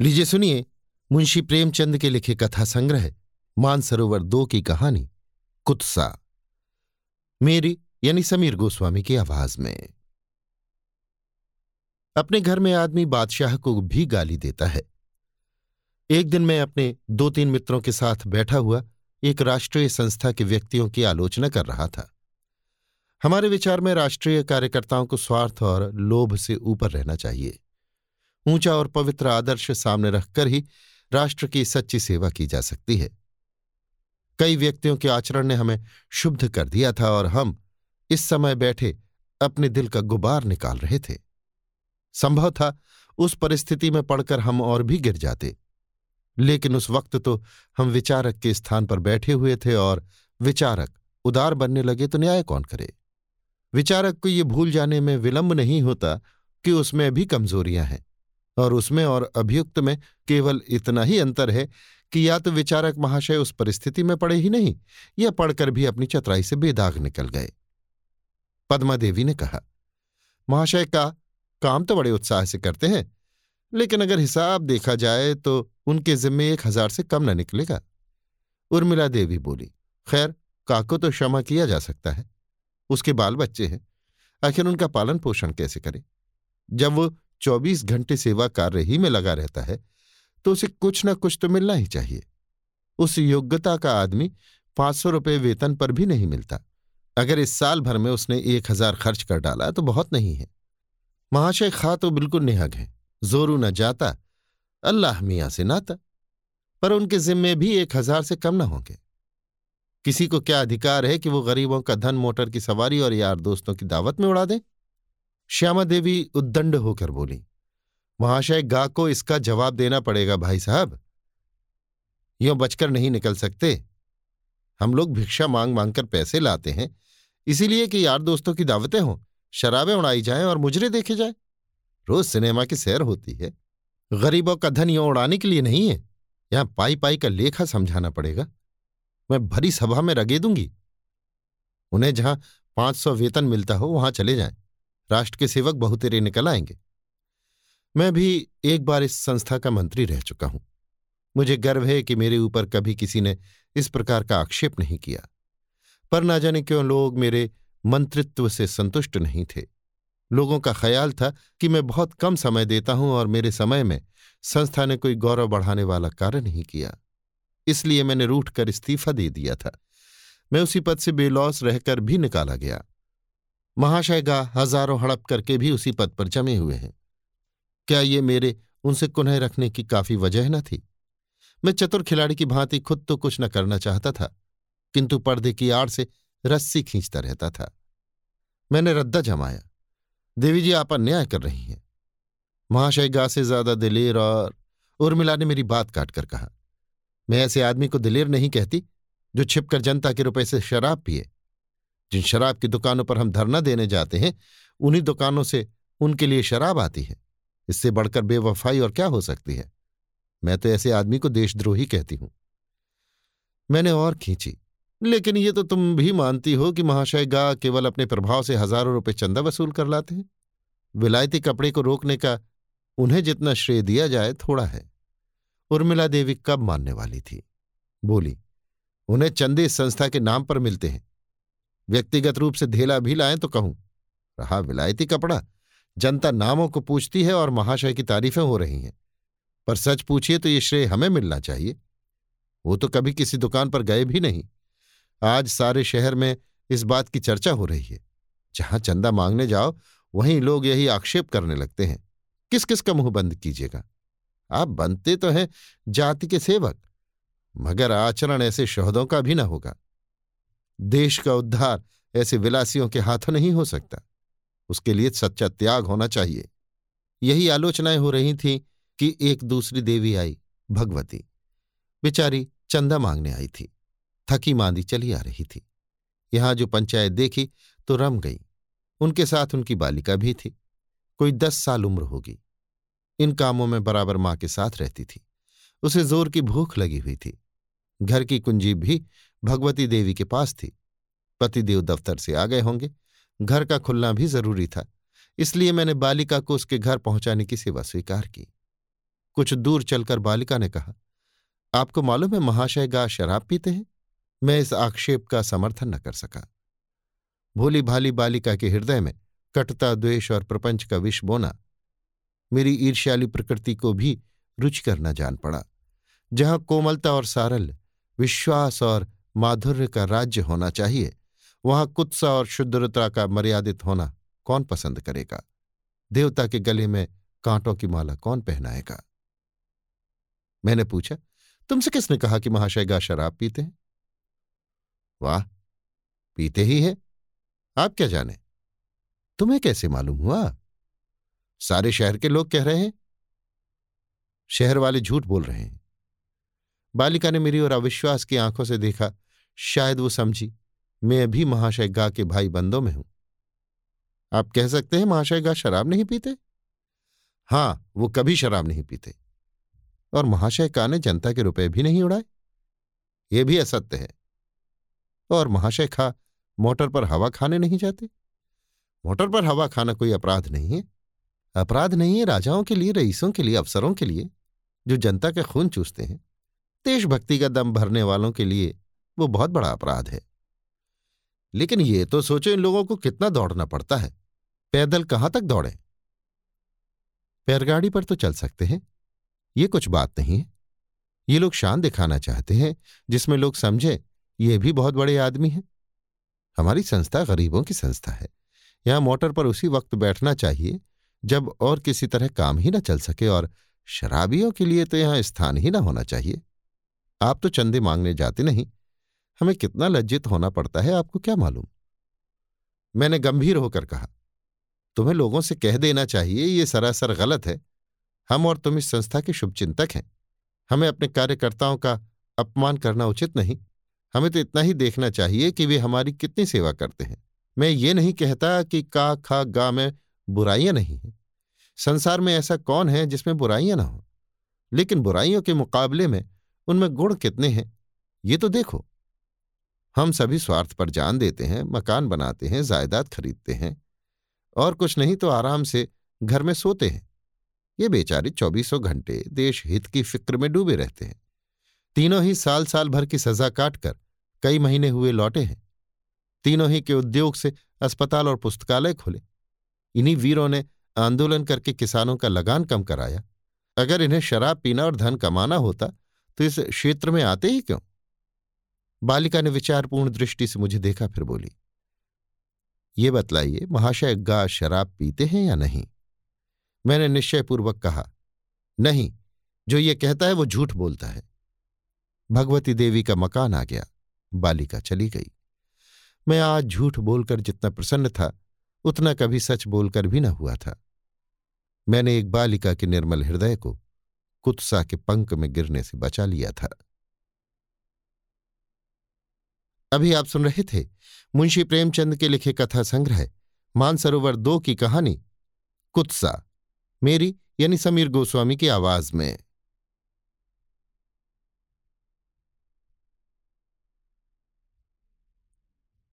लीजिए सुनिए, मुंशी प्रेमचंद के लिखे कथा संग्रह, मानसरोवर दो की कहानी, कुत्सा। मेरी, यानी समीर गोस्वामी की आवाज़ में। अपने घर में आदमी बादशाह को भी गाली देता है। एक दिन मैं अपने दो तीन मित्रों के साथ बैठा हुआ एक राष्ट्रीय संस्था के व्यक्तियों की आलोचना कर रहा था। हमारे विचार में राष्ट्रीय कार्यकर्ताओं को स्वार्थ और लोभ से ऊपर रहना चाहिए। ऊँचा और पवित्र आदर्श सामने रखकर ही राष्ट्र की सच्ची सेवा की जा सकती है। कई व्यक्तियों के आचरण ने हमें शुद्ध कर दिया था और हम इस समय बैठे अपने दिल का गुबार निकाल रहे थे। संभव था उस परिस्थिति में पड़कर हम और भी गिर जाते। लेकिन उस वक्त तो हम विचारक के स्थान पर बैठे हुए थे और विचारक उदार बनने लगे तो न्याय कौन करे? विचारक को ये भूल जाने में विलंब नहीं होता कि उसमें भी कमजोरियाँ हैं। और उसमें और अभियुक्त में केवल इतना ही अंतर है कि या तो विचारक महाशय उस परिस्थिति में पड़े ही नहीं, या पढ़कर भी अपनी चतुराई से बेदाग निकल गए। पद्मा देवी ने कहा, महाशय का काम तो बड़े उत्साह से करते हैं, लेकिन अगर हिसाब देखा जाए तो उनके जिम्मे एक हज़ार से कम न निकलेगा। उर्मिला देवी बोली, खैर, काको तो क्षमा किया जा सकता है, उसके बाल बच्चे हैं, आखिर उनका पालन पोषण कैसे करे? जब वो चौबीस घंटे सेवा कार्य ही में लगा रहता है तो उसे कुछ ना कुछ तो मिलना ही चाहिए। उस योग्यता का आदमी पाँच सौ रुपये वेतन पर भी नहीं मिलता। अगर इस साल भर में उसने एक हज़ार खर्च कर डाला तो बहुत नहीं है। महाशय खा तो बिल्कुल निहग है, जोरू न जाता, अल्लाह मियाँ से नाता, पर उनके जिम्मे भी एक हज़ार से कम न होंगे। किसी को क्या अधिकार है कि वो गरीबों का धन मोटर की सवारी और यार दोस्तों की दावत में उड़ा दें? श्यामा देवी उद्दंड होकर बोली, महाशय गा को इसका जवाब देना पड़ेगा भाई साहब। यो बचकर नहीं निकल सकते। हम लोग भिक्षा मांग मांग कर पैसे लाते हैं, इसीलिए कि यार दोस्तों की दावतें हों, शराबें उड़ाई जाएँ और मुजरे देखे जाए। रोज सिनेमा की सैर होती है। गरीबों का धन यो उड़ाने के लिए नहीं है। यहाँ पाई पाई का लेखा समझाना पड़ेगा। मैं भरी सभा में रगे दूँगी। उन्हें जहाँ पाँच सौ वेतन मिलता हो, वहाँ चले जाएँ। राष्ट्र के सेवक बहुतेरे निकल आएँगे। मैं भी एक बार इस संस्था का मंत्री रह चुका हूँ। मुझे गर्व है कि मेरे ऊपर कभी किसी ने इस प्रकार का आक्षेप नहीं किया। पर ना जाने क्यों लोग मेरे मंत्रित्व से संतुष्ट नहीं थे। लोगों का ख्याल था कि मैं बहुत कम समय देता हूँ और मेरे समय में संस्था ने कोई गौरव बढ़ाने वाला कार्य नहीं किया। इसलिए मैंने रूठ कर इस्तीफा दे दिया था। मैं उसी पद से बेलौस रहकर भी निकाला गया। महाशय गा हज़ारों हड़प करके भी उसी पद पर जमे हुए हैं। क्या ये मेरे उनसे कुन्ह रखने की काफ़ी वजह न थी? मैं चतुर खिलाड़ी की भांति खुद तो कुछ न करना चाहता था, किंतु पर्दे की आड़ से रस्सी खींचता रहता था। मैंने रद्दा जमाया। देवी जी, आप अन्याय कर रही हैं। महाशय गा से ज़्यादा दिलेर और उर्मिला ने मेरी बात काटकर कहा, मैं ऐसे आदमी को दिलेर नहीं कहती जो छिपकर जनता के रुपए से शराब पिए। जिन शराब की दुकानों पर हम धरना देने जाते हैं, उन्हीं दुकानों से उनके लिए शराब आती है। इससे बढ़कर बेवफाई और क्या हो सकती है? मैं तो ऐसे आदमी को देशद्रोही कहती हूँ। मैंने और खींची, लेकिन ये तो तुम भी मानती हो कि महाशय गा केवल अपने प्रभाव से हज़ारों रुपए चंदा वसूल कर लाते हैं। विलायती कपड़े को रोकने का उन्हें जितना श्रेय दिया जाए थोड़ा है। उर्मिला देवी कब मानने वाली थी? बोली, उन्हें चंदे इस संस्था के नाम पर मिलते हैं। व्यक्तिगत रूप से धेला भी लाएँ तो कहूँ, रहा विलायती कपड़ा। जनता नामों को पूछती है और महाशय की तारीफें हो रही हैं। पर सच पूछिए तो ये श्रेय हमें मिलना चाहिए। वो तो कभी किसी दुकान पर गए भी नहीं। आज सारे शहर में इस बात की चर्चा हो रही है। जहाँ चंदा मांगने जाओ, वहीं लोग यही आक्षेप करने लगते हैं। किस किस का मुँह बंद कीजिएगा? आप बनते तो हैं जाति के सेवक, मगर आचरण ऐसे शहदों का भी न होगा। देश का उद्धार ऐसे विलासियों के हाथों नहीं हो सकता। उसके लिए सच्चा त्याग होना चाहिए। यही आलोचनाएँ हो रही थीं कि एक दूसरी देवी आई, भगवती। बेचारी चंदा मांगने आई थी। थकी मांदी चली आ रही थी। यहाँ जो पंचायत देखी तो रम गई। उनके साथ उनकी बालिका भी थी। कोई दस साल उम्र होगी। इन कामों में बराबर माँ के साथ रहती थी। उसे ज़ोर की भूख लगी हुई थी। घर की कुंजी भी भगवती देवी के पास थी। पतिदेव दफ्तर से आ गए होंगे। घर का खुलना भी ज़रूरी था, इसलिए मैंने बालिका को उसके घर पहुँचाने की सेवा स्वीकार की। कुछ दूर चलकर बालिका ने कहा, आपको मालूम है महाशय गा शराब पीते हैं? मैं इस आक्षेप का समर्थन न कर सका। भोली भाली बालिका के हृदय में कटता, द्वेष और प्रपंच का विष बोना, मेरी ईर्ष्याली प्रकृति को भी रुचिकर न जान पड़ा, जहाँ कोमलता और सारल विश्वास और माधुर्य का राज्य होना चाहिए। वहाँ कुत्सा और शुद्धता का मर्यादित होना कौन पसंद करेगा? देवता के गले में कांटों की माला कौन पहनाएगा? मैंने पूछा, तुमसे किसने कहा कि महाशय गा शराब पीते हैं? वाह, पीते ही है। आप क्या जाने? तुम्हें कैसे मालूम हुआ? सारे शहर के लोग कह रहे हैं। शहर वाले झूठ बोल रहे हैं। बालिका ने मेरी और अविश्वास की आँखों से देखा शायद वो समझी, मैं भी महाशय गा के भाई बंदों में हूँ। आप कह सकते हैं महाशय गा शराब नहीं पीते? हाँ, वो कभी शराब नहीं पीते। और महाशय का ने जनता के रुपए भी नहीं उड़ाए? ये भी असत्य है। और महाशय खा, मोटर पर हवा खाने नहीं जाते? मोटर पर हवा खाना कोई अपराध नहीं है। अपराध नहीं है राजाओं के लिए, रईसों के लिए, अफसरों के लिए, जो जनता के खून चूसते हैं। देशभक्ति का दम भरने वालों के लिए वो बहुत बड़ा अपराध है। लेकिन ये तो सोचो इन लोगों को कितना दौड़ना पड़ता है। पैदल कहाँ तक दौड़े? पैरगाड़ी पर तो चल सकते हैं। ये कुछ बात नहीं है। ये लोग शान दिखाना चाहते हैं, जिसमें लोग समझे, ये भी बहुत बड़े आदमी हैं। हमारी संस्था गरीबों की संस्था है। यहाँ मोटर पर उसी वक्त बैठना चाहिए, जब और किसी तरह काम ही ना चल सके और शराबियों के लिए तो यहाँ स्थान ही ना होना चाहिए। आप तो चंदे मांगने जाते नहीं। हमें कितना लज्जित होना पड़ता है आपको क्या मालूम? मैंने गंभीर होकर कहा, तुम्हें लोगों से कह देना चाहिए, ये सरासर गलत है। हम और तुम इस संस्था के शुभचिंतक हैं। हमें अपने कार्यकर्ताओं का अपमान करना उचित नहीं। हमें तो इतना ही देखना चाहिए कि वे हमारी कितनी सेवा करते हैं। मैं ये नहीं कहता कि का, खा, गा में बुराइयाँ नहीं हैं। संसार में ऐसा कौन है जिसमें बुराइयाँ ना हो? लेकिन बुराइयों के मुकाबले में उनमें गुण कितने हैं, ये तो देखो। हम सभी स्वार्थ पर जान देते हैं, मकान बनाते हैं, जायदाद खरीदते हैं और कुछ नहीं तो आराम से घर में सोते हैं। ये बेचारे चौबीसों घंटे देश हित की फ़िक्र में डूबे रहते हैं। तीनों ही साल साल भर की सजा काटकर कई महीने हुए लौटे हैं। तीनों ही के उद्योग से अस्पताल और पुस्तकालय खुले। इन्हीं वीरों ने आंदोलन करके किसानों का लगान कम कराया। अगर इन्हें शराब पीना और धन कमाना होता तो इस क्षेत्र में आते ही क्यों? बालिका ने विचारपूर्ण दृष्टि से मुझे देखा, फिर बोली, ये बतलाइए, महाशय गा शराब पीते हैं या नहीं? मैंने निश्चयपूर्वक कहा, नहीं, जो ये कहता है वो झूठ बोलता है। भगवती देवी का मकान आ गया, बालिका चली गई। मैं आज झूठ बोलकर जितना प्रसन्न था, उतना कभी सच बोलकर भी न हुआ था। मैंने एक बालिका के निर्मल हृदय को कुत्सा के पंख में गिरने से बचा लिया था। अभी आप सुन रहे थे मुंशी प्रेमचंद के लिखे कथा संग्रह, मानसरोवर दो की कहानी, कुत्सा, मेरी यानी समीर गोस्वामी की आवाज़ में।